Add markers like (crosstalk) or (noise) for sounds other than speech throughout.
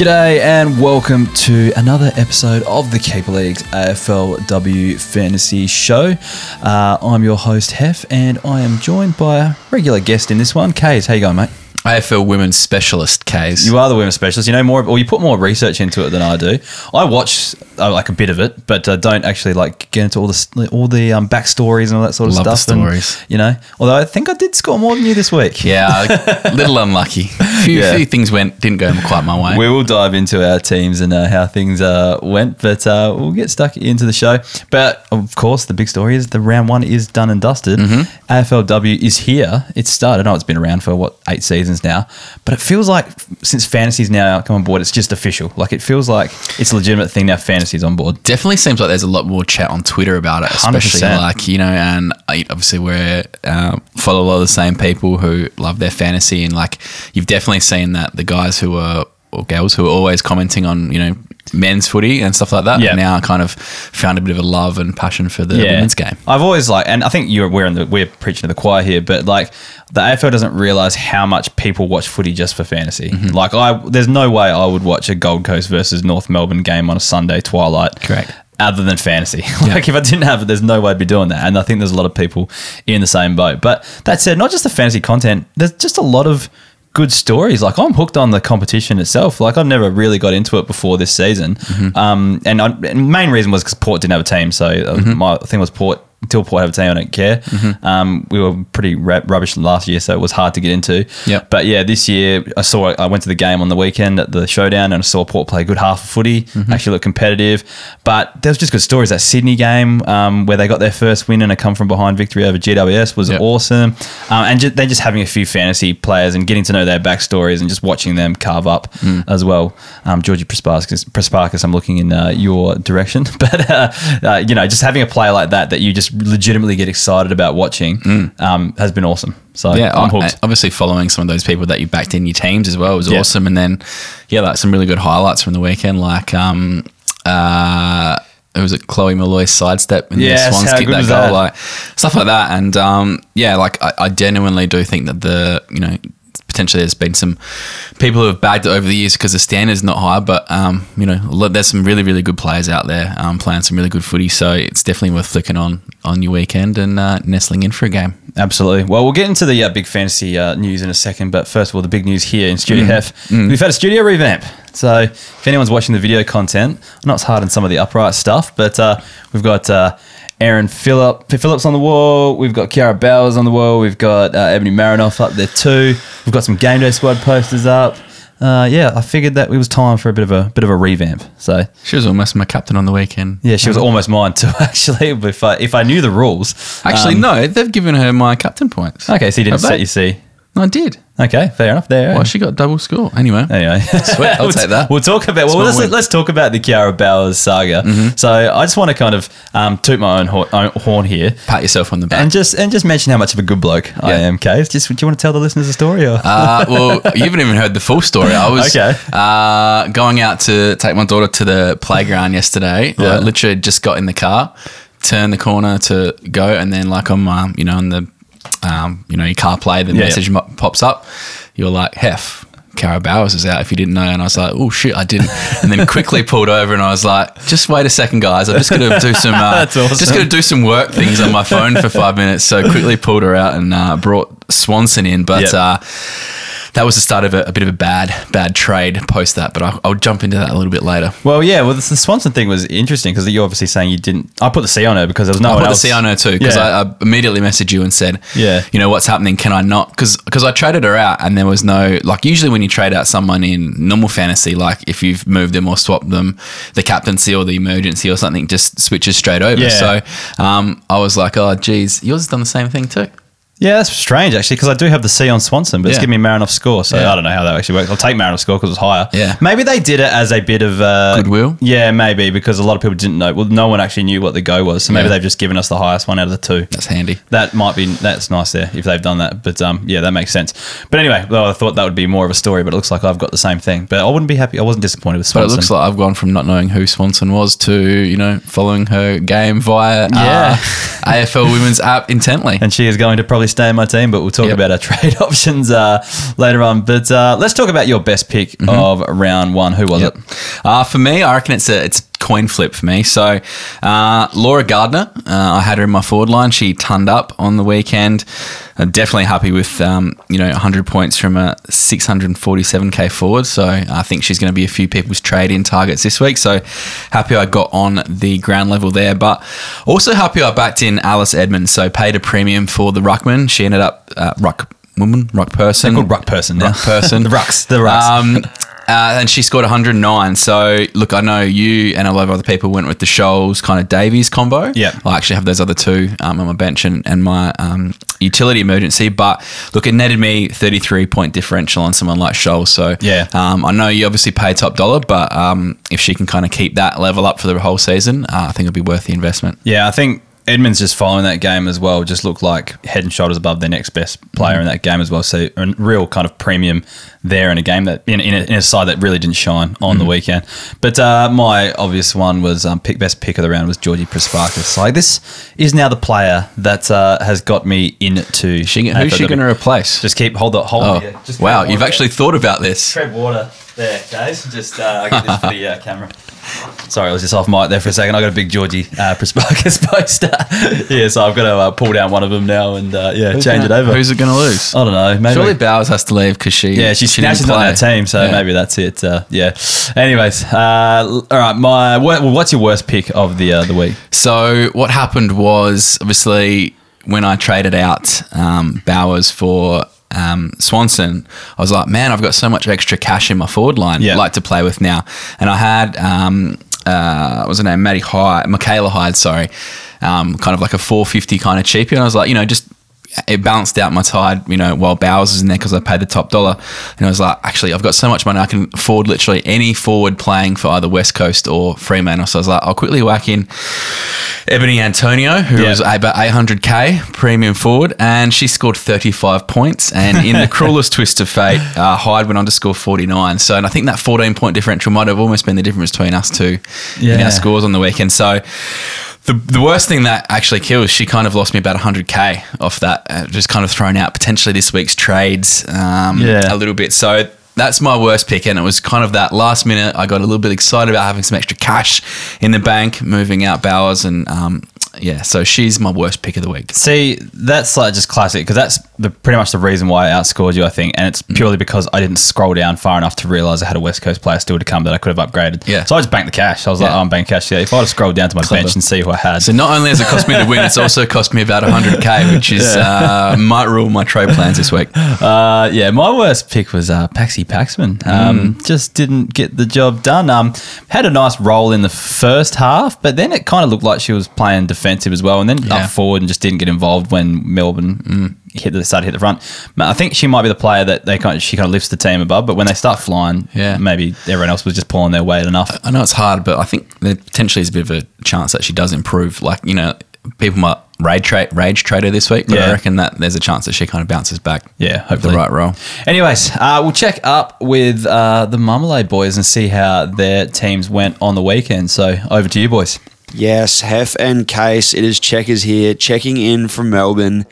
G'day and welcome to another episode of the Keeper Leagues AFLW Fantasy Show. Uh, I'm your host Heff, and I am joined by a regular guest in this one, Kaes. How you going, mate? AFL women's specialist Kaes. You are the women's specialist. You know more, or you put more research into it than I do. I watch uh, like a bit of it, but uh, don't actually like get into all the all the um, backstories and all that sort of Love the stuff. and, stories. you know. Although I think I did score more than you this week. yeah, a (laughs) little unlucky. Few, Yeah. few things went didn't go quite my way. We will dive into our teams and uh, how things uh, went, but uh, we'll get stuck into the show. But of course, the big story is the round one is done and dusted. AFLW is here. It's started. I know it's been around for what eight seasons now, but it feels like since fantasy's now come on board, it's just official. Like it feels like it's a legitimate thing now. Fantasy's on board. Definitely seems like there's a lot more chat on Twitter about it, especially 100%. like you know, and uh, obviously we're um, follow a lot of the same people who love their fantasy, and like you've definitely seen that the guys who are or girls who are always commenting on you know men's footy and stuff like that Yeah. now I kind of found a bit of a love and passion for the women's game. I've always like, and I think you're we're in the we're preaching to the choir here, but like the AFL doesn't realize how much people watch footy just for fantasy. Mm-hmm. Like I, there's no way I would watch a Gold Coast versus North Melbourne game on a Sunday twilight. Correct. Other than fantasy, (laughs) like if I didn't have it, there's no way I'd be doing that. And I think there's a lot of people in the same boat. But that said, not just the fantasy content. There's just a lot of good stories. Like I'm hooked on the competition itself. Like I've never really got into it before this season. Um, and, I, and main reason was because Port didn't have a team. So uh, my thing was Port. Until Port have a team, I don't care. Um, we were pretty ra- rubbish last year, so it was hard to get into. Yep. But yeah, this year I saw. I went to the game on the weekend at the showdown, and I saw Port play a good half of footy. Actually, look competitive. But there was just good stories. That Sydney game um, where they got their first win and a come from behind victory over GWS was Yep. awesome. Um, and just, then just having a few fantasy players and getting to know their backstories and just watching them carve up as well. Um, Georgie Prespakis, Prespakis, I'm looking in uh, your direction, (laughs) but uh, uh, you know, just having a player like that that you just legitimately get excited about watching um, has been awesome. So Yeah, I'm hooked. obviously following some of those people that you backed in your teams as well was Yeah. awesome. And then, yeah, like some really good highlights from the weekend, like um, uh, it was a Chloe Molloy's sidestep and Yes, the Swans how kick good that goal, that? like stuff like that. And um, yeah, like I, I genuinely do think that the you know potentially there's been some people who have bagged it over the years because the standard's not high, but um, you know there's some really really good players out there um, playing some really good footy, so it's definitely worth flicking on on your weekend and uh, nestling in for a game. Absolutely. Well, we'll get into the uh, big fantasy uh, news in a second, but first of all, the big news here in Studio Heff. We've had a studio revamp. So, if anyone's watching the video content, I know it's hard in some of the upright stuff, but uh, we've got uh, Erin Phillip, Phillips on the wall. We've got Kiara Bowers on the wall. We've got uh, Ebony Marinoff up there too. We've got some game day squad posters up. Uh, yeah, I figured that it was time for a bit of a bit of a revamp. So She was almost my captain on the weekend. yeah, she was almost mine too. (laughs) Actually, if I if I knew the rules. Actually, Um, no, they've given her my captain points. Okay, so you didn't set you C. I did. Okay, fair enough. There. Well, she got double score. Anyway, Anyway, (laughs) Sweet, I'll we'll, take that. We'll talk about well, Small let's, win. Mm-hmm. let's talk about the Kiara Bowers saga. So I just want to kind of um, toot my own horn, own horn here pat yourself on the back. and just and just mention how much of a good bloke I am. Kaes, just do you want to tell the listeners a story? Or? Uh, well, you haven't even heard the full story. I was (laughs) Okay. uh, going out to take my daughter to the playground yesterday. Yeah. Like, literally just got in the car, turned the corner to go, and then like on my, you know, on the, um, you know, your car play, the Yeah, message mo- pops up. You're like, Heff. Kiara Bowers is out if you didn't know. And I was like, oh shit, I didn't. And then quickly pulled over and I was like, just wait a second, guys. I'm just going to do some, uh, (laughs) awesome. just to do some work things on my phone for five minutes. So quickly pulled her out and uh, brought Swanson in. But Yeah. uh, that was the start of a, a bit of a bad bad trade post that, but I'll, I'll jump into that a little bit later. well, yeah. Well, the Swanson thing was interesting because you're obviously saying you didn't. I put the C on her because there was no I one put the. C on her too because Yeah. I, I immediately messaged you and said, Yeah. you know what's happening? Can I not? Because I traded her out and there was no like usually when you trade out someone in normal fantasy, like if you've moved them or swapped them, the captaincy or the emergency or something just switches straight over. Yeah. So um, I was like, oh geez, yours has done the same thing too. Yeah, that's strange actually because I do have the C on Swanson, but it's Yeah. giving me Marinoff's score, so Yeah. I don't know how that actually works. I'll take Marinoff's score because it's higher. Yeah. maybe they did it as a bit of uh, Goodwill? Yeah, maybe because a lot of people didn't know. Well, no one actually knew what the go was, so maybe Yeah. they've just given us the highest one out of the two. That's handy. That might be that's nice there if they've done that, but um, yeah, that makes sense. But anyway, well, I thought that would be more of a story, but it looks like I've got the same thing. But I wouldn't be happy. I wasn't disappointed with Swanson. But it looks like I've gone from not knowing who Swanson was to, you know, following her game via Yeah. (laughs) uh, AFL Women's app intently. and she is going to probably stay in my team, but we'll talk Yep. about our (laughs) trade options uh, later on. But uh, let's talk about your best pick of round one. Who was Yep. it? Uh, for me, I reckon it's a it's a coin flip for me. So, uh, Laura Gardner, uh, I had her in my forward line. She turned up on the weekend. Uh, definitely happy with um, you know 100 points from a 647k forward. So I think she's going to be a few people's trade in targets this week. So happy I got on the ground level there, but also happy I backed in Alice Edmonds. So paid a premium for the ruckman. She ended up uh, ruck woman, ruck person, They're called ruck person now. ruck person, (laughs) The rucks, the rucks. Um, uh, and she scored 109. So, look, I know you and a lot of other people went with the Schultz kind of Davies combo. Yeah. I actually have those other two um, on my bench and, and my um, utility emergency. But look, it netted me 33 point differential on someone like Schultz. So, Yeah. um, I know you obviously pay top dollar, but um, if she can kind of keep that level up for the whole season, uh, I think it'll be worth the investment. Yeah, I think Edmonds just following that game as well just looked like head and shoulders above their next best player in that game as well. So a real kind of premium there in a game that in, in, a, in a side that really didn't shine on the weekend. But uh, my obvious one was um, pick best pick of the round was Georgie Prespakis. Like this is now the player that uh, has got me into. She, who's she going to replace? Just keep hold the hold. oh, yeah, wow, you've actually thought about this. tread water there, guys. Just uh, I get this for the uh, (laughs) camera. Sorry, I was just off mic there for a second. I got a big Georgie uh, Prespakis (laughs) poster. (laughs) yeah, so I've got to uh, pull down one of them now and uh, yeah, change it over. Who's it going to lose? I don't know. Maybe Surely Bowers has to leave because she. yeah, she's she now didn't not on play. our team, so Yeah. maybe that's it. Uh, yeah. Anyways, uh, all right. My what, what's your worst pick of the uh, the week? So what happened was obviously when I traded out um, Bowers for um, Swanson, I was like, man, I've got so much extra cash in my forward line, Yeah. like to play with now. And I had, um, uh, what was her name, Maddie Hyde, Michaela Hyde, sorry, um, kind of like a 450 kind of cheapie. And I was like, you know, just it balanced out my tide, you know, while Bowers was in there because I paid the top dollar. And I was like, actually, I've got so much money, I can afford literally any forward playing for either West Coast or Fremantle. So I was like, I'll quickly whack in Ebony Antonio, who Yeah. was about 800k premium forward, and she scored 35 points. And in the (laughs) cruelest twist of fate, uh, Hyde went on to score 49. So, and I think that 14 point differential might have almost been the difference between us two in our scores on the weekend. So, the, the worst thing that actually kills, she kind of lost me about 100k off that, uh, just kind of thrown out potentially this week's trades um, Yeah. a little bit. So that's my worst pick, and it was kind of that last minute. I got a little bit excited about having some extra cash in the bank, moving out Bowers, and um, yeah, so she's my worst pick of the week. See, that's like just classic because that's the, pretty much the reason why I outscored you, I think, and it's purely because I didn't scroll down far enough to realize I had a West Coast player still to come that I could have upgraded. Yeah. So I just banked the cash. I was like, Yeah. oh, I'm banking cash. Yeah. If I'd have scrolled down to my Clever. bench and see who I had. So not only has it cost me the win, it's also cost me about 100k, which is uh, might rule my trade plans this week. (laughs) Uh, yeah, my worst pick was uh, Paxi Paxman. Um, Mm. Just didn't get the job done. Um, had a nice role in the first half, but then it kind of looked like she was playing defensive as well, and then Yeah. Mm. up forward and just didn't get involved when Melbourne hit the started to hit the front. I think she might be the player that they kind of, she kind of lifts the team above, but when they start flying, Yeah. maybe everyone else was just pulling their weight enough. I know it's hard, but I think there potentially is a bit of a chance that she does improve. Like you know, people might rage trade rage trade her this week, but Yeah. I reckon that there's a chance that she kind of bounces back. Yeah, hopefully. the right role. Anyways, uh, we'll check up with uh, the Marmalade boys and see how their teams went on the weekend. So over to you, boys. Yes, Heff and Kaes. It is Checkers here, checking in from Melbourne.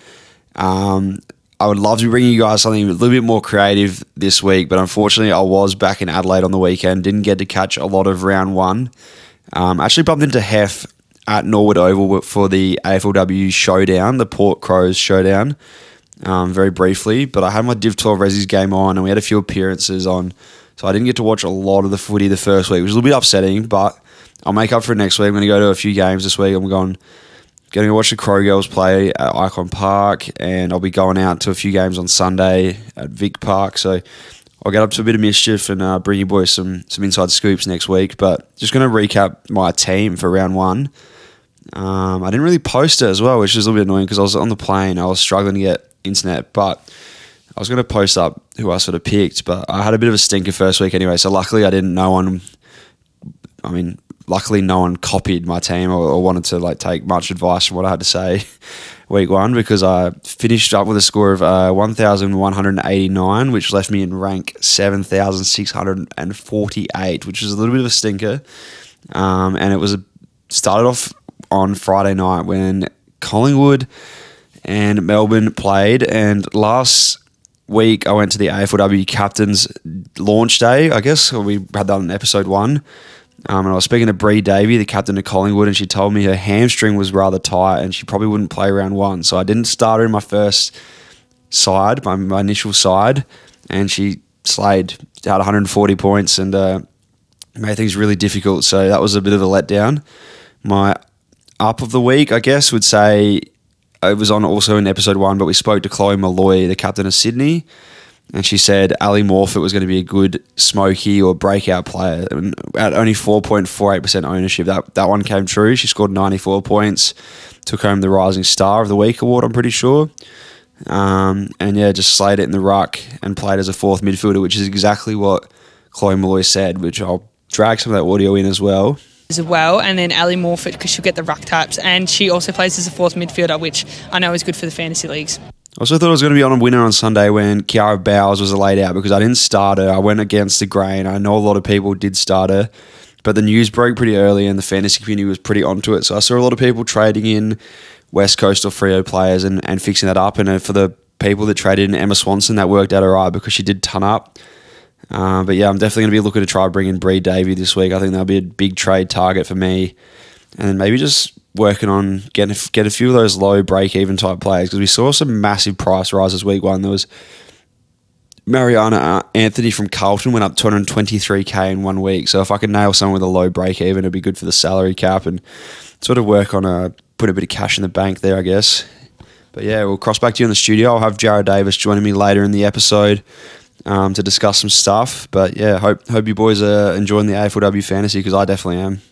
Um, I would love to be bringing you guys something a little bit more creative this week, but unfortunately, I was back in Adelaide on the weekend. Didn't get to catch a lot of round one. Um, actually, bumped into Heff at Norwood Oval for the AFLW showdown, the Port Crows showdown, um, very briefly. But I had my Div 12 Resi's game on, and we had a few appearances on. So I didn't get to watch a lot of the footy the first week, which was a little bit upsetting, but I'll make up for it next week. I'm going to go to a few games this week. I'm going going to watch the Crow Girls play at Icon Park, and I'll be going out to a few games on Sunday at Vic Park. So I'll get up to a bit of mischief and uh, bring you boys some some inside scoops next week. But just going to recap my team for round one. Um, I didn't really post it as well, which is a little bit annoying because I was on the plane. I was struggling to get internet, but I was going to post up who I sort of picked. But I had a bit of a stinker first week anyway, so luckily I didn't. No one I mean, luckily no one copied my team or, or wanted to like take much advice from what I had to say (laughs) week one because I finished up with a score of uh, 1,189, which left me in rank 7,648, which is a little bit of a stinker. Um, and it was a, started off on Friday night when Collingwood and Melbourne played. And last week I went to the AFLW captain's launch day. I guess we had that in episode one. Um, and I was speaking to Bree Davey, the captain of Collingwood, and she told me her hamstring was rather tight and she probably wouldn't play round one. So I didn't start her in my first side, my, my initial side, and she slayed, had 140 points and uh, made things really difficult. So that was a bit of a letdown. My up of the week, I guess, would say it was on also in episode one, but we spoke to Chloe Molloy, the captain of Sydney, and she said Ally Morphett was going to be a good smoky or breakout player. And at only 4.48% ownership, that, that one came true. She scored 94 points, took home the Rising Star of the Week award, I'm pretty sure. Um, and yeah, just slayed it in the ruck and played as a fourth midfielder, which is exactly what Chloe Molloy said, which I'll drag some of that audio in as well. As well, and then Ally Morphett because she'll get the ruck types, and she also plays as a fourth midfielder, which I know is good for the fantasy leagues. I also thought I was going to be on a winner on Sunday when Kiara Bowers was laid out because I didn't start her. I went against the grain. I know a lot of people did start her, but the news broke pretty early and the fantasy community was pretty onto it. So I saw a lot of people trading in West Coast or Freo players and, and fixing that up. And uh, for the people that traded in Emma Swanson, that worked out all right because she did ton up. Uh, but yeah, I'm definitely going to be looking to try bring in Bree Davey this week. I think that'll be a big trade target for me. And then maybe just working on getting get a few of those low break even type players because we saw some massive price rises week one. There was Mariana Anthony from Carlton went up 223k in one week. So if I could nail someone with a low break even, it'd be good for the salary cap and sort of work on a put a bit of cash in the bank there, I guess. But yeah, we'll cross back to you in the studio. I'll have Jared Davis joining me later in the episode um, to discuss some stuff. But yeah, hope hope you boys are enjoying the AFLW fantasy because I definitely am.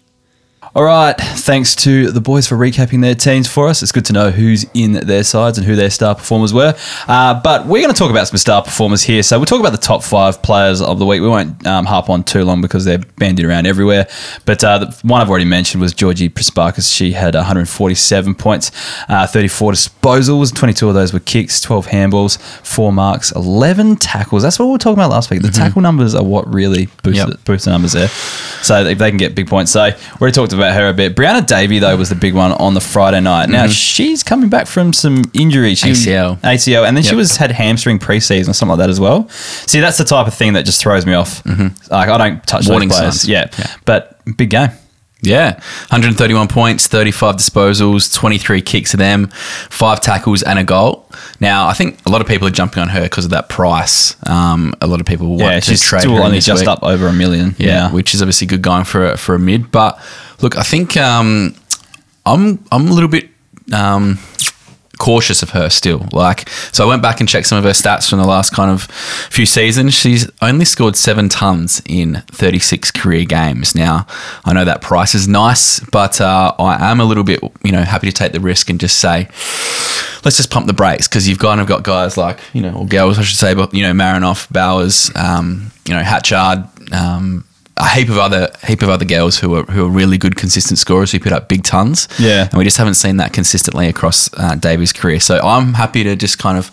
All right. Thanks to the boys for recapping their teams for us. It's good to know who's in their sides and who their star performers were. Uh, but we're going to talk about some star performers here. So we'll talk about the top five players of the week. We won't um, harp on too long because they're bandied around everywhere. But uh, the one I've already mentioned was Georgie Prespakis. She had 147 points, uh, 34 disposals, 22 of those were kicks, 12 handballs, four marks, 11 tackles. That's what we were talking about last week. The tackle numbers are what really boost, Yep. the, boost the numbers there. So if they can get big points. So we already talked about her a bit. Brianna Davey though was the big one on the Friday night. Now she's coming back from some injury. She, ACL. ACL, and then she was had hamstring preseason or something like that as well. See, that's the type of thing that just throws me off. Like I don't touch Warning those players. Yeah. Yeah. but big game. Yeah, 131 points, 35 disposals, 23 kicks of them, five tackles and a goal. Now, I think a lot of people are jumping on her because of that price. Um, a lot of people want Yeah, to trade still her in only just week. up over a million. Yeah, which is obviously good going for for a mid. But look, I think um, I'm I'm a little bit um, cautious of her still. Like, so I went back and checked some of her stats from the last kind of few seasons. She's only scored seven tons in 36 career games. Now, I know that price is nice, but uh, I am a little bit, you know, happy to take the risk and just say, let's just pump the brakes because you've kind of got guys like, you know, or girls, I should say, but, you know, Marinoff, Bowers, um, you know, Hatchard, um, a heap of other heap of other girls who are who are really good consistent scorers who put up big tons. Yeah. and we just haven't seen that consistently across uh, Davies' career. So I'm happy to just kind of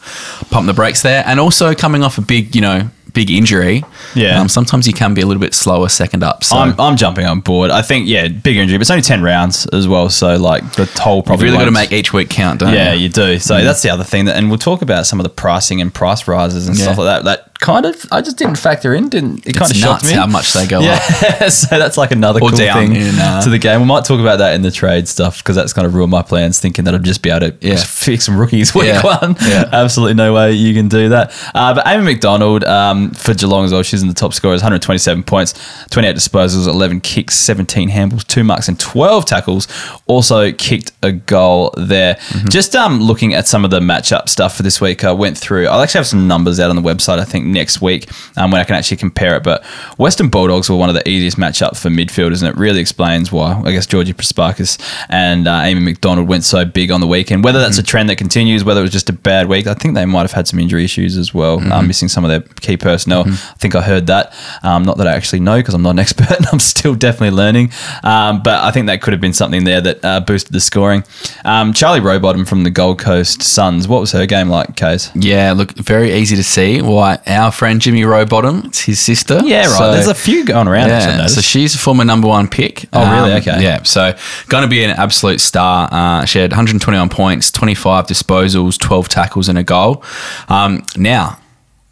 pump the brakes there, and also coming off a big, you know, big injury. Yeah. um, sometimes you can be a little bit slower second up. So I'm, I'm jumping on board. I think, yeah, big injury, but it's only 10 rounds as well. So, like, the whole you've probably really got to make each week count, don't Yeah, you? Yeah, you do. So that's the other thing that, and we'll talk about some of the pricing and price rises and Yeah. stuff like that. That kind of, I just didn't factor in. Didn't it? Kind of It's shocked me how much they go (laughs) yeah. up. (laughs) so that's like another Or cool down thing in, uh, to the game. We might talk about that in the trade stuff because that's kind of ruined my plans. Thinking that I'd just be able to Yeah. fix some rookies week Yeah. one. Yeah. (laughs) Absolutely no way you can do that. Uh, but Amy McDonald um, for Geelong as well. She's in the top scorers, 127 points, 28 disposals, 11 kicks, 17 handballs, two marks, and 12 tackles. Also kicked a goal there. Mm-hmm. Just um, looking at some of the matchup stuff for this week, I went through. I'll actually have some numbers out on the website. I think next week um, when I can actually compare it. But Western Bulldogs were one of the easiest matchups for midfielders, and it really explains why I guess Georgie Prespakis and uh, Amy McDonald went so big on the weekend. Whether that's a trend that continues, whether it was just a bad week, I think they might have had some injury issues as well, um, missing some of their key personnel. I think I heard that. Um, not that I actually know because I'm not an (laughs) expert and I'm still definitely learning. Um, but I think that could have been something there that uh, boosted the scoring. Um, Charlie Rowbottom from the Gold Coast Suns. What was her game like, Kaes? Yeah, look, very easy to see why our friend Jimmy Rowbottom. It's his sister. Yeah, right. So- There's a few going around. yeah, so she's a former number one pick. Um, Oh, really? Okay. Yeah, so going to be an absolute star. Uh, she had 121 points, 25 disposals, 12 tackles, and a goal. Um, now,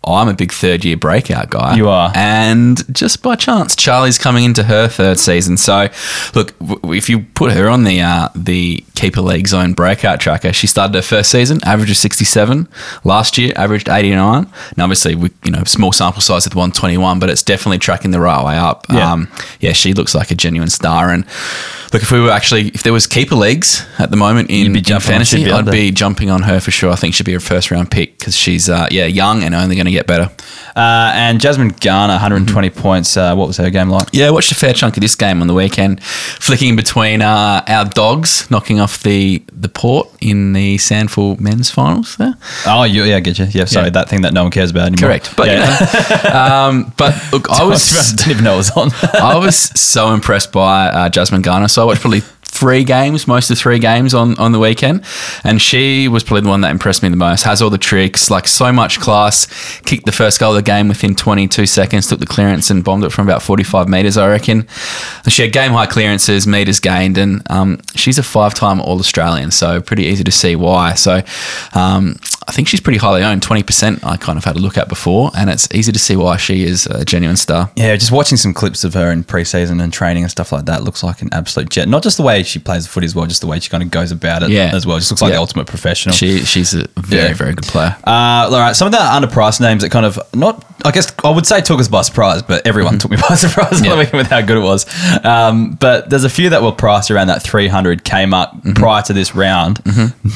I'm a big third year breakout guy. You are. And just by chance, Charlie's coming into her third season. So, look, w- if you put her on the uh, the keeper league zone breakout tracker, she started her first season, average of 67. Last year, averaged 89. And obviously, we you know small sample size with 121, but it's definitely tracking the right way up. Yeah. Um, yeah, she looks like a genuine star. And look, if we were actually, if there was keeper leagues at the moment in, in fantasy, be I'd be jumping on her for sure. I think she'd be a first round pick because she's uh, yeah young and only going to get better. Uh, and Jasmine Garner, 120 Mm-hmm. points. Uh, what was her game like? Yeah, I watched a fair chunk of this game on the weekend, flicking between uh, our dogs knocking off the the port in the SANFL men's finals. There, Oh, you, yeah, I get you. Yeah, sorry, Yeah. that thing that no one cares about anymore. correct. But yeah. you know, (laughs) um, but look, I I was didn't even know it was on. I was so impressed by uh, Jasmine Garner. So I watched probably three games, most of three games on, on the weekend. And she was probably the one that impressed me the most. Has all the tricks, like so much class. Kicked the first goal of the game within 22 seconds, took the clearance and bombed it from about 45 metres, I reckon. She had game high clearances, metres gained, and um, she's a five time All Australian. So pretty easy to see why. So um, I think she's pretty highly owned. 20% I kind of had a look at before, and it's easy to see why she is a genuine star. Yeah, just watching some clips of her in preseason and training and stuff like that looks like an absolute jet. Not just the way she plays the footy as well, just the way she kind of goes about it Yeah. as well. Just looks like Yeah. the ultimate professional. She she's a very Yeah. very good player. Uh, all right, some of the underpriced names that kind of not, I guess I would say took us by surprise, but everyone took me (laughs) by surprise Yeah. with how good it was. Um, but there's a few that were priced around that 300k mark prior to this round.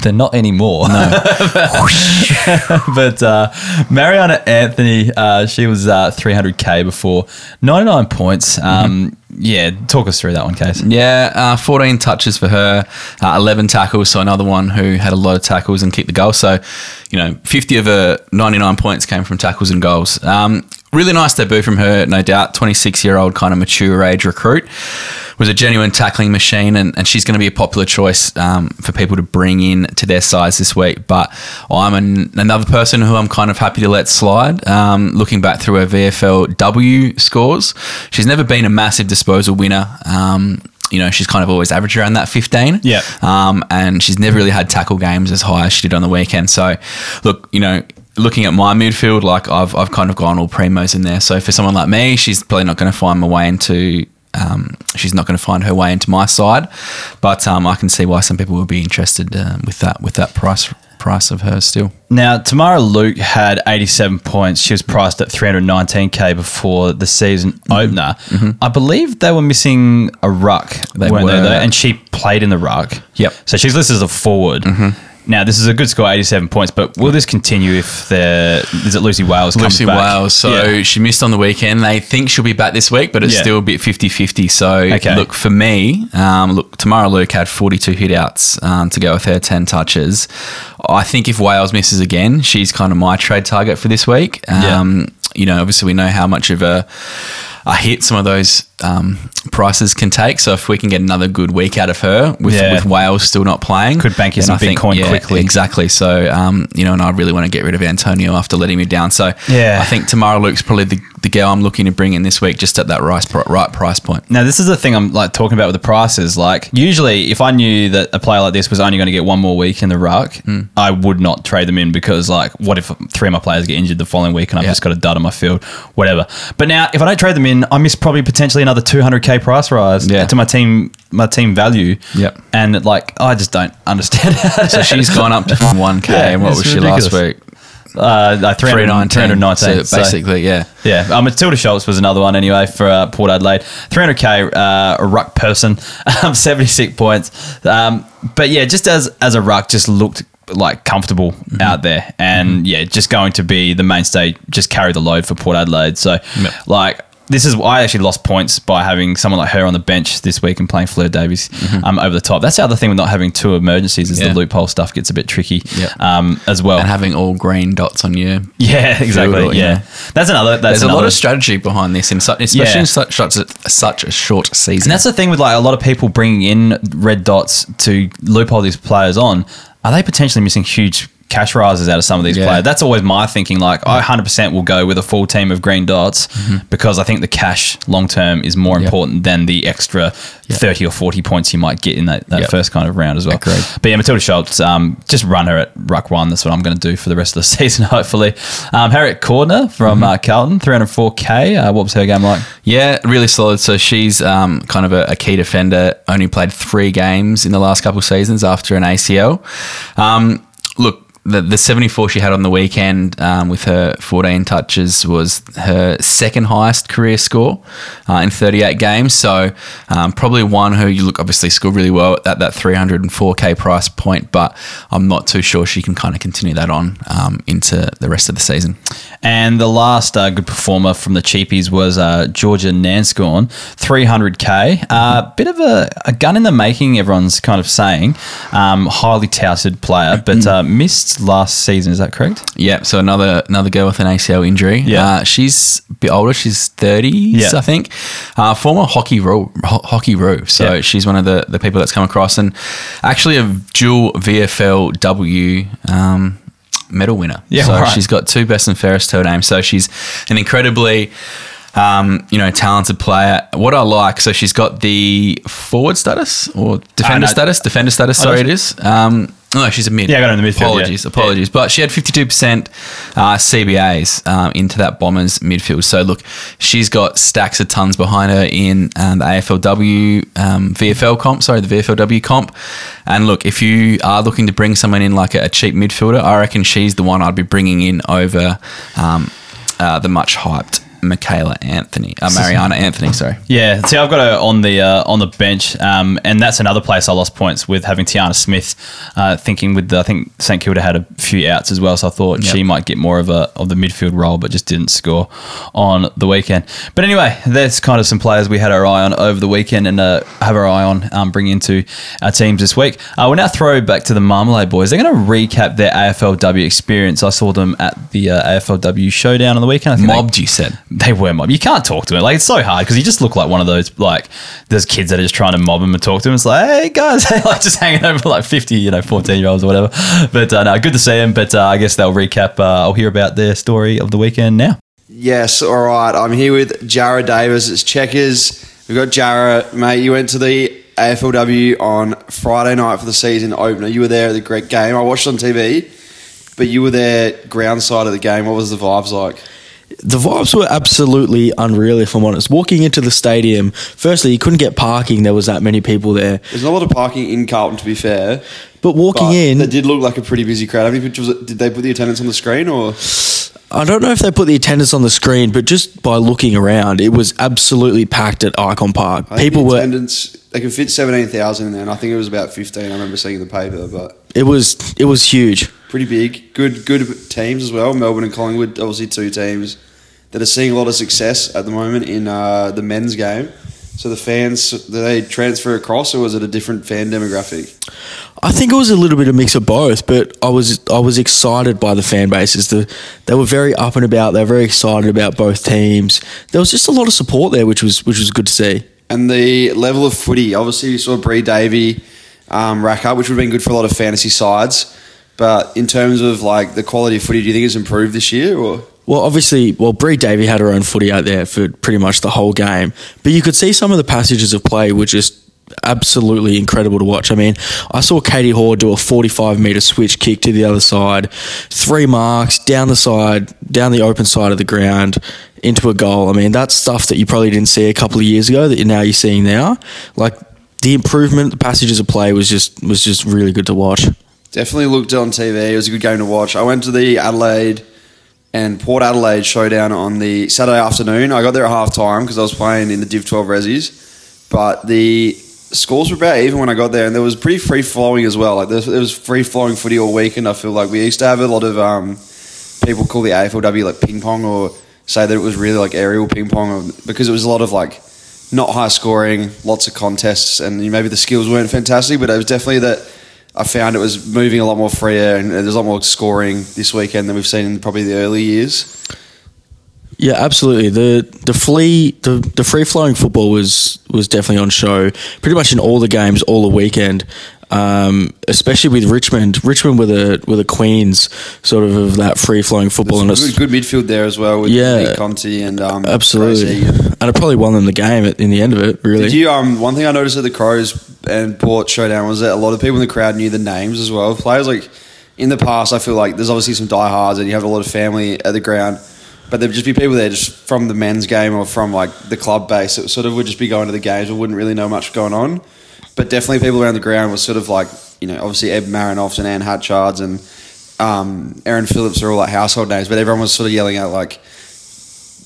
They're not anymore. No. (laughs) (laughs) but uh, Mariana Anthony, uh, she was uh, 300k before, 99 points. Um, Yeah, talk us through that one, Kaes. Yeah, uh, 14 touches for her, uh, 11 tackles. So another one who had a lot of tackles and kicked the goal. So, you know, 50 of her 99 points came from tackles and goals. Um, really nice debut from her, no doubt. 26 year old kind of mature age recruit. Was a genuine tackling machine, and, and she's going to be a popular choice um, for people to bring in to their size this week. But I'm an, another person who I'm kind of happy to let slide. Um, looking back through her VFLW scores, she's never been a massive disposal winner. Um, you know, she's kind of always averaged around that 15. Yeah. Um, and she's never really had tackle games as high as she did on the weekend. So, look, you know, looking at my midfield, like I've, I've kind of gone all primos in there. So for someone like me, she's probably not going to find my way into. Um, she's not going to find her way into my side, but um, I can see why some people would be interested uh, with that with that price price of her still. Now, Tamara Luke had 87 points. She was priced at 319k before the season Mm-hmm. opener. I believe they were missing a ruck, They weren't were. though? And she played in the ruck. Yep. Mm-hmm. So she's listed as a forward. Now, this is a good score, 87 points, but will this continue if there is it Lucy Wales comes Lucy back? Wales. So Yeah. she missed on the weekend. They think she'll be back this week, but it's Yeah. still a bit 50 50. So, Okay. look, for me, um, look, Tamara Luke had 42 hit outs um, to go with her 10 touches. I think if Wales misses again, she's kind of my trade target for this week. Yeah. Um, You know, obviously, we know how much of a, a hit some of those um, prices can take. So, if we can get another good week out of her with, Yeah. with Wales still not playing, Could bank you some Bitcoin quickly. Exactly. So, um, you know, and I really want to get rid of Antonio after letting me down. So, Yeah. I think Tamara Luke's probably the, the girl I'm looking to bring in this week, just at that right, right price point. Now, this is the thing I'm like talking about with the prices. Like, usually, if I knew that a player like this was only going to get one more week in the ruck, Hmm. I would not trade them in because, like, what if three of my players get injured the following week and I've Yeah. just got a dud on my field, whatever. But now, if I don't trade them in, I miss probably potentially another 200k price rise Yeah. to my team, my team value. Yep. And like, I just don't understand. (laughs) How So she's gone up to (laughs) 1K. Yeah, and what was she last week? Uh, uh, 319. 319. 319. So basically, yeah. Yeah, uh, Matilda Schultz was another one anyway for uh, Port Adelaide. 300k uh, a ruck person, (laughs) um, 76 points. Um, but yeah, just as as a ruck, just looked like comfortable Mm-hmm. out there, and yeah, just going to be the mainstay, just carry the load for Port Adelaide. So Yep. like. This is I actually lost points by having someone like her on the bench this week and playing Fleur Davies um, over the top. That's the other thing with not having two emergencies is Mm-hmm. Yeah. the loophole stuff gets a bit tricky Yep. um, as well. And having all green dots on (laughs) you. yeah, exactly. Field, Yeah, yeah. that's another. That's There's a lot of strategy behind this, in such, especially Yeah. in such, such, a, such a short season. And that's the thing with like a lot of people bringing in red dots to loophole these players on. Are they potentially missing huge cash rises out of some of these Yeah. players. That's always my thinking. Like, I 100% will go with a full team of green dots because I think the cash long term is more Mm-hmm. Important than the extra 30 or 40 points you might get in that, that Yep. first kind of round as well. Agreed. But yeah, Matilda Schultz, um, just run her at ruck one. That's what I'm going to do for the rest of the (laughs) season, hopefully. Um, Harriet Cordner from Mm-hmm. uh, Carlton, 304k. Uh, what was her game like? Yeah, really solid. So she's um, kind of a, a key defender. Only played three games in the last couple of seasons after an ACL. The, the 74 she had on the weekend um, with her 14 touches was her second highest career score uh, in 38 games. So um, probably one who you look obviously scored really well at that 304k price point, but I'm not too sure she can kind of continue that on um, into the rest of the season. And the last uh, good performer from the cheapies was uh, Georgia Nanscawen, 300k. Uh, bit of a, a gun in the making, everyone's kind of saying. Um, highly touted player, but uh, missed last season. Is that correct? Yeah, so another another girl with an ACL injury. Yeah. uh, she's a bit older. She's thirties, Yeah. I think. Uh, former hockey ro- ho- hockey roo. So Yeah. she's one of the, the people that's come across, and actually a dual VFLW um, medal winner. Yeah, so right. she's got two best and fairest her name. So she's an incredibly um, you know, talented player. What I like, so she's got the forward status or defender no. status. Defender status. Sorry, it is. Um, no, she's a mid. Yeah, I got her in the midfield, yeah. Apologies, apologies. But she had 52% uh, CBAs um, into that Bombers midfield. So, look, she's got stacks of tons behind her in um, the AFLW um, VFL comp, sorry, the VFLW comp. And look, if you are looking to bring someone in like a, a cheap midfielder, I reckon she's the one I'd be bringing in over um, uh, the much hyped Michaela Anthony, uh, Mariana Anthony, sorry. Yeah, see, I've got her on the uh, on the bench, um, and that's another place I lost points with having Tiana Smith. Uh, thinking with the, I think St Kilda had a few outs as well, so I thought Yep. she might get more of a of the midfield role, but just didn't score on the weekend. But anyway, that's kind of some players we had our eye on over the weekend and uh, have our eye on um, bringing into our teams this week. Uh, we'll now throw back to the Marmalade boys. They're going to recap their AFLW experience. I saw them at the uh, AFLW showdown on the weekend. I think they- Mobbed, you said. They were mob. You can't talk to them. Like it's so hard because you just look like one of those like those kids that are just trying to mob him and talk to him. It's like, hey guys, (laughs) like just hanging over like fifty, you know, fourteen year olds or whatever. But uh, no, good to see him. But uh, I guess they'll recap. Uh, I'll hear about their story of the weekend now. Yes, all right. I'm here with Jarra Davis. It's Checkers. We've got Jarra, mate. You went to the AFLW on Friday night for the season opener. You were there at the great game. I watched on TV, but you were there ground side of the game. What was the vibes like? The vibes were absolutely unreal, if I'm honest. Walking into the stadium, firstly, you couldn't get parking. There was that many people there. There's not a lot of parking in Carlton, to be fair. But walking But in, it did look like a pretty busy crowd. How many pictures? Did they put the attendance on the screen or? I don't know if they put the attendance on the screen, but just by looking around, it was absolutely packed at Icon Park. People were. attendance. They could fit seventeen thousand in there, and I think it was about fifteen. I remember seeing in the paper, but It was. It was huge. pretty big. Good, good teams as well. Melbourne and Collingwood, obviously two teams that are seeing a lot of success at the moment in uh, the men's game. So the fans, did they transfer across, or was it a different fan demographic? I think it was a little bit of mix of both, but I was I was excited by the fan bases. The they were very up and about. They were very excited about both teams. There was just a lot of support there, which was which was good to see. And the level of footy, obviously, you saw Bree Davey um, rack up, which would have been good for a lot of fantasy sides. But in terms of like the quality of footy, do you think it's improved this year, or? Well, obviously, well, Bree Davey had her own footy out there for pretty much the whole game, but you could see some of the passages of play were just absolutely incredible to watch. I mean, I saw Katie Hore do a 45 meter switch kick to the other side, three marks down the side, down the open side of the ground into a goal. I mean, that's stuff that you probably didn't see a couple of years ago that you now you're seeing now. Like the improvement, the passages of play was just was just really good to watch. Definitely looked on TV. It was a good game to watch. I went to the Adelaide and Port Adelaide showdown on the Saturday afternoon. I got there at half time because I was playing in the Div 12 Resis. But the scores were about even when I got there, and there was pretty free flowing as well. Like there was, there was free flowing footy all weekend. I feel like we used to have a lot of um, people call the AFLW like ping pong or say that it was really like aerial ping pong because it was a lot of like not high scoring, lots of contests, and maybe the skills weren't fantastic, but it was definitely that I found it was moving a lot more freer and there's a lot more scoring this weekend than we've seen in probably the early years. Yeah, absolutely. The the flea the, the free flowing football was was definitely on show pretty much in all the games all the weekend. Um, especially with Richmond, Richmond with a with a Queens sort of of that free flowing football, and it's, Good, good midfield there as well with Yeah. Conti and um, absolutely, and it probably won them the game at, in the end of it. Really, Did you um one thing I noticed at the Crows and Port showdown was that a lot of people in the crowd knew the names as well. Players like in the past, I feel like there's obviously some diehards and you have a lot of family at the ground, but there'd just be people there just from the men's game or from like the club base that sort of would just be going to the games but wouldn't really know much going on. But definitely people around the ground was sort of like you know obviously Ed Marinoffs and Anne Hatchards and um, Erin Phillips are all like household names, but everyone was sort of yelling out like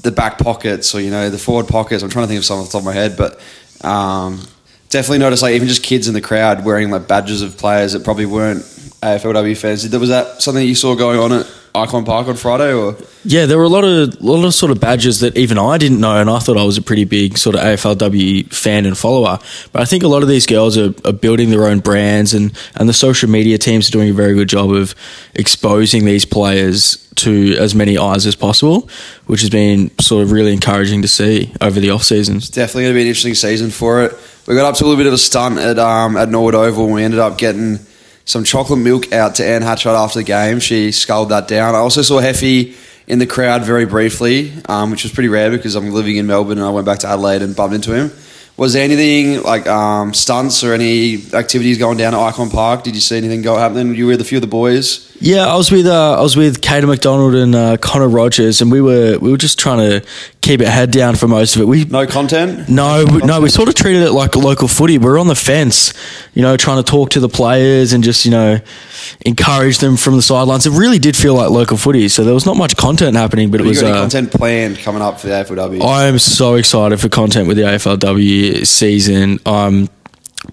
the back pockets or you know the forward pockets. I'm trying to think of something off the top of my head, but um, definitely noticed like even just kids in the crowd wearing like badges of players that probably weren't AFLW fans. Did- Was that something you saw going on at Icon Park on Friday? Or Yeah, there were a lot of lot of sort of badges that even I didn't know, and I thought I was a pretty big sort of AFLW fan and follower. But I think a lot of these girls are, are building their own brands, and and the social media teams are doing a very good job of exposing these players to as many eyes as possible, which has been sort of really encouraging to see over the off seasons. definitely going to be an interesting season for it. We got up to a little bit of a stunt at um, at Norwood Oval. and We ended up getting some chocolate milk out to Anne Hatchard after the game. She sculled that down. I also saw Heffy in the crowd very briefly, um, which was pretty rare because I'm living in Melbourne and I went back to Adelaide and bumped into him. Was there anything like um, stunts or any activities going down at Icon Park? Did you see anything go happening? You were with a few of the boys. Yeah, I was with uh, I was with Kato McDonald and uh, Connor Rogers, and we were we were just trying to keep our head down for most of it. We No content. No, we- no, we sort of treated it like local footy. We were on the fence, you know, trying to talk to the players and just, you know, encourage them from the sidelines. It really did feel like local footy. So there was not much content happening, but it Have you was. Uh, content planned coming up for the AFLW? I am so excited for content with the AFLW season. I'm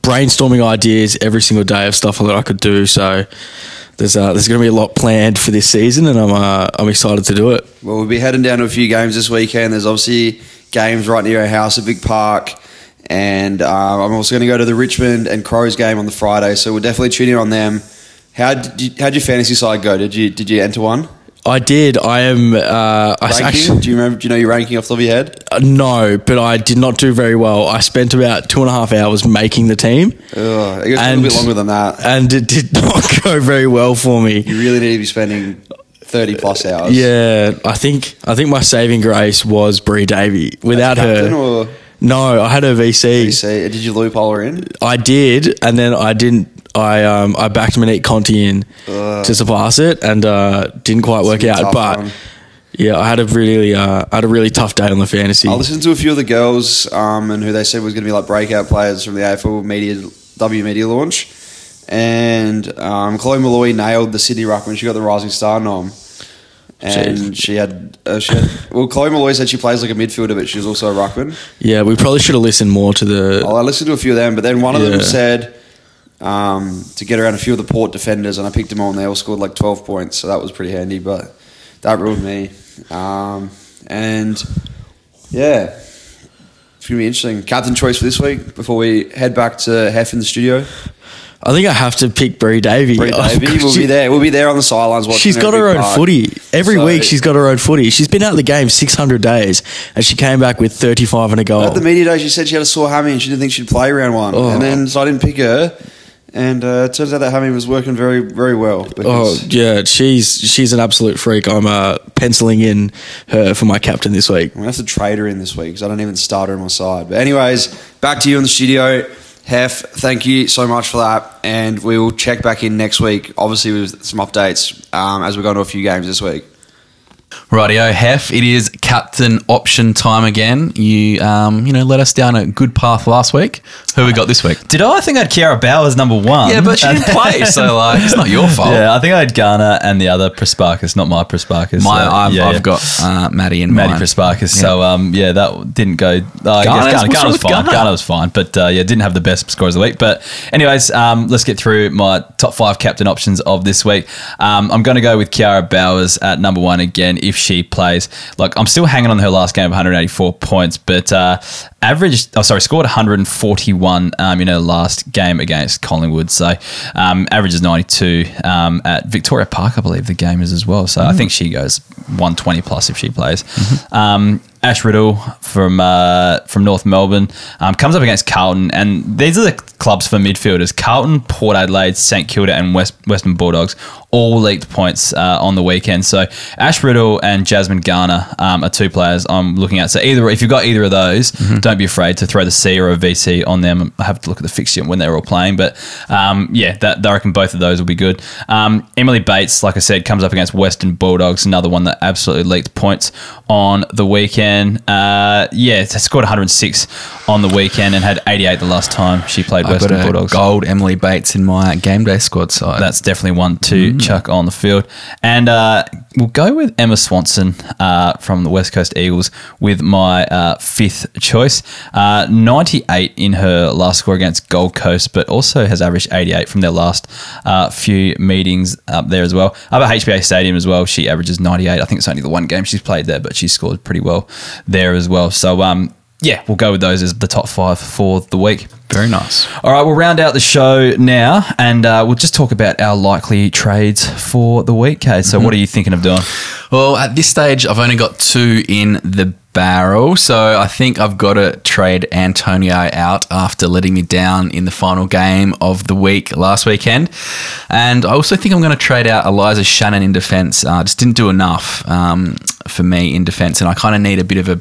brainstorming ideas every single day of stuff that I could do. So there's uh, there's going to be a lot planned for this season, and I'm uh, I'm excited to do it. Well, we'll be heading down to a few games this weekend. There's obviously games right near our house at Vic Park. And uh, I'm also going to go to the Richmond and Crows game on the Friday. So we'll definitely tune in on them. How did you, how'd your fantasy side go? Did you did you enter one? I did. I am. Uh, I actually, do you remember? Do you know your ranking off the top of your head? Uh, no, but I did not do very well. I spent about two and a half hours making the team, Ugh, it goes a And- little bit longer than that. and it did (laughs) not go very well for me. You really need to be spending 30 plus hours. Yeah, I think I think my saving grace was Bree Davey. Without her, or no, I had her VC. see, did you loophole her in? I did, and then I didn't. I um I backed Monique Conti in to surpass it, and uh, didn't quite work out. But one. yeah, I had a really uh, I had a really tough day on the fantasy. I listened to a few of the girls um, and who they said was going to be like breakout players from the AFL media W media launch. And um, Chloe Molloy nailed the Sydney Ruckman. She got the Rising Star nom. And she had, uh, she had, well, Chloe Molloy said she plays like a midfielder, but she's also a Ruckman. Yeah, we probably should have listened more to the. Well, I listened to a few of them, but then one of them said um, to get around a few of the Port defenders, and I picked them all, and they all scored like 12 points, so that was pretty handy, but that ruined me. Um, and yeah, it's going to be interesting. Captain choice for this week before we head back to Heff in the studio. I think I have to pick Bree Davey. Bree (laughs) Davey, we'll She- be there. We'll be there on the sidelines watching. She's got her own part. footy. Every So- week she's got her own footy. She's been out of the game 600 days and she came back with 35 and a goal. At the media day, she said she had a sore hammy and she didn't think she'd play round one. Oh. And then, so I didn't pick her. And uh, it turns out that hammy was working very, very well. Oh yeah, she's she's an absolute freak. I'm uh, penciling in her for my captain this week. I'm gonna have to trade her in this week because I don't even start her on my side. But anyways, back to you in the studio. Heff, thank you so much for that, and we will check back in next week, obviously with some updates um, as we go into a few games this week. Rightio, Heff. It is captain option time again. You, um, you know, let us down a good path last week. Who we got this week? Did I? I think I had Kiara Bowers number one. Yeah, but she didn't play, (laughs) so like, it's not your fault. Yeah, I think I had Garner and the other Prespakis, not my Prespakis. My, So, I've, yeah, I've yeah. got uh, Maddie and Maddie mine. Prespakis. So um, yeah, that didn't go. Uh, I guess Garner was fine. Garner? Garner was fine, but uh, yeah, didn't have the best scores of the week. But anyways, um, let's get through my top five captain options of this week. Um, I'm going to go with Kiara Bowers at number one again if she plays. Like I'm still hanging on her last game of 184 points, but uh, averaged. Oh, sorry, scored 141 um, in her last game against Collingwood. So um, averages 92 um, at Victoria Park, I believe the game is as well. So I think she goes 120 plus if she plays. Um, Ash Riddell from uh, from North Melbourne um, comes up against Carlton, and these are the clubs for midfielders: Carlton, Port Adelaide, St Kilda, and West Western Bulldogs all leaked points uh, on the weekend. So Ash Riddell and Jasmine Garner um, are two players I'm looking at. So either if you've got either of those, don't be afraid to throw the C or a VC on them. I have to look at the fixture when they're all playing, but um, yeah, that, I reckon both of those will be good. Um, Emily Bates, like I said, comes up against Western Bulldogs, another one that absolutely leaked points on the weekend. Uh, yeah, scored 106 on the weekend and had 88 the last time she played I've got a Bulldogs. gold Emily Bates in my game day squad side. That's definitely one to Mm. chuck on the field. And uh, we'll go with Emma Swanson uh, from the West Coast Eagles with my uh, fifth choice. Uh, 98 in her last score against Gold Coast, but also has averaged 88 from their last uh, few meetings up there as well. Up at HBA Stadium as well, she averages 98. I think it's only the one game she's played there, but she scored pretty well there as well. So, um, yeah, we'll go with those as the top five for the week. very nice. All right, we'll round out the show now, and uh, we'll just talk about our likely trades for the week, Kate. So, what are you thinking of doing? Well, at this stage, I've only got two in the barrel, so I think I've got to trade Antonio out after letting me down in the final game of the week last weekend. And I also think I'm going to trade out Eliza Shannon in defence. Uh, just didn't do enough um, for me in defence, and I kind of need a bit of a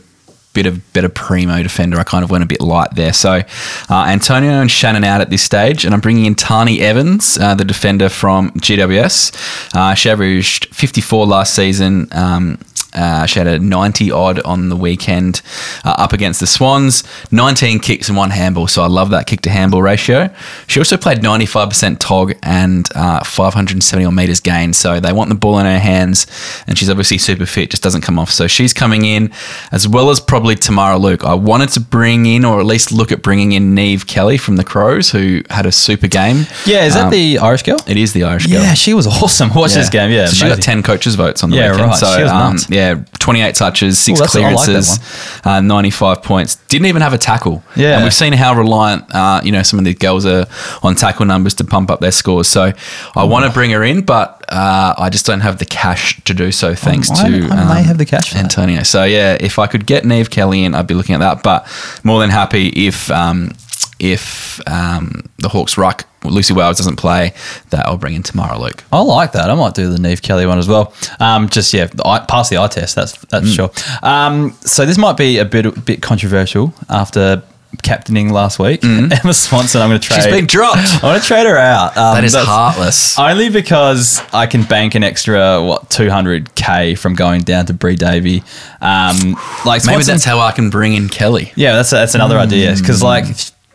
bit of better primo defender. I kind of went a bit light there. So uh, Antonio and Shannon out at this stage, and I'm bringing in Tarni Evans, uh, the defender from GWS. Uh, she averaged 54 last season. Um, uh, she had a 90 odd on the weekend uh, up against the Swans, 19 kicks and one handball. So I love that kick to handball ratio. She also played 95% TOG and uh, 570 meters gained. So they want the ball in her hands, and she's obviously super fit, just doesn't come off. So she's coming in, as well as probably Tamara Luke. I wanted to bring in, or at least look at bringing in Niamh Kelly from the Crows, who had a super game. Yeah, is that Um, the Irish girl? It is the Irish girl. Yeah, she was awesome. (laughs) Watch this game. Yeah, so she got ten coaches votes on the Yeah, weekend. right. So She was um, nuts. yeah, twenty eight touches, six Ooh, I like clearances, uh, ninety five points. Didn't even have a tackle. Yeah. and we've seen how reliant uh, you know some of these girls are on tackle numbers to pump up their scores. So I want to bring her in, but uh, I just don't have the cash to do so. Thanks I- to um, I may have the cash. Antonio. So yeah, if I could get Niamh Kelly in, I'd be looking at that. But more than happy if. Um, if um, the Hawks ruck Lucy Wales doesn't play, that I'll bring in Tamara Luke. I like that. I might do the Niamh Kelly one as well. Um, just yeah, the eye, pass the eye test. That's that's Mm. sure. Um, so this might be a bit bit controversial after captaining last week. (laughs) Emma Swanson. I'm going to trade. Mm. She's been dropped. I want to trade her out. Um, That is heartless. Only because I can bank an extra what 200k from going down to Bree Davey. Um, like Maybe that's how I can bring in Kelly. yeah, that's that's another idea because like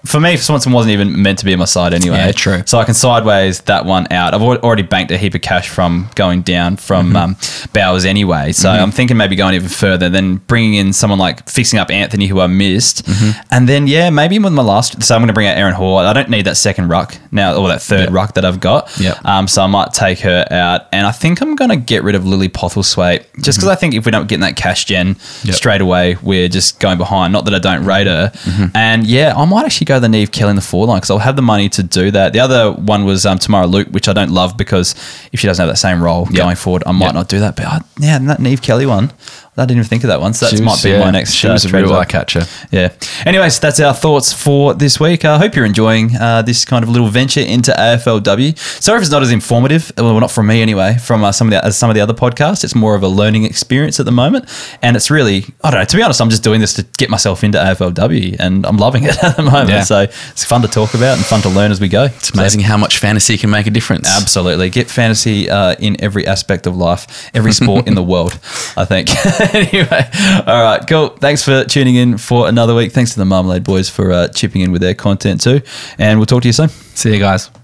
for me, Swanson wasn't even meant to be on my side anyway. Yeah, true. So I can sideways that one out. I've already banked a heap of cash from going down from Mm-hmm. um, Bowers anyway. So I'm thinking maybe going even further, then bringing in someone like fixing up Anthony who I missed, Mm-hmm. and then yeah, maybe with my last. So I'm going to bring out Erin Hall. I don't need that second ruck now, or that third Yep. ruck that I've got. Yep. Um, so I might take her out, and I think I'm going to get rid of Lily Postlethwaite just because I think if we don't get that cash gen Mm-hmm. Yep. straight away, we're just going behind. Not that I don't rate her, Mm-hmm. and yeah, I might actually go the Niamh Kelly in the four line because I'll have the money to do that. The other one was um, Tamara Luke, which I don't love because if she doesn't have that same role going forward, I might Yep. not do that. But I, yeah, and that Niamh Kelly one, I didn't even think of that one. So that might be yeah, my next. She uh, was a trade real eye catcher. Yeah. Anyways, that's our thoughts for this week. I hope you're enjoying uh, this kind of little venture into AFLW. Sorry if it's not as informative. Well, not from me anyway. From uh, some of the as some of the other podcasts, it's more of a learning experience at the moment, and it's really I don't know. To be honest, I'm just doing this to get myself into AFLW, and I'm loving it (laughs) at the moment. Yeah. So it's fun to talk about and fun to learn as we go. It's amazing how much fantasy can make a difference. Absolutely. Get fantasy uh, in every aspect of life, every sport in the world, I think. (laughs) (laughs) anyway, all right, cool. Thanks for tuning in for another week. Thanks to the Marmalade Boys for uh, chipping in with their content too. And we'll talk to you soon. See you guys.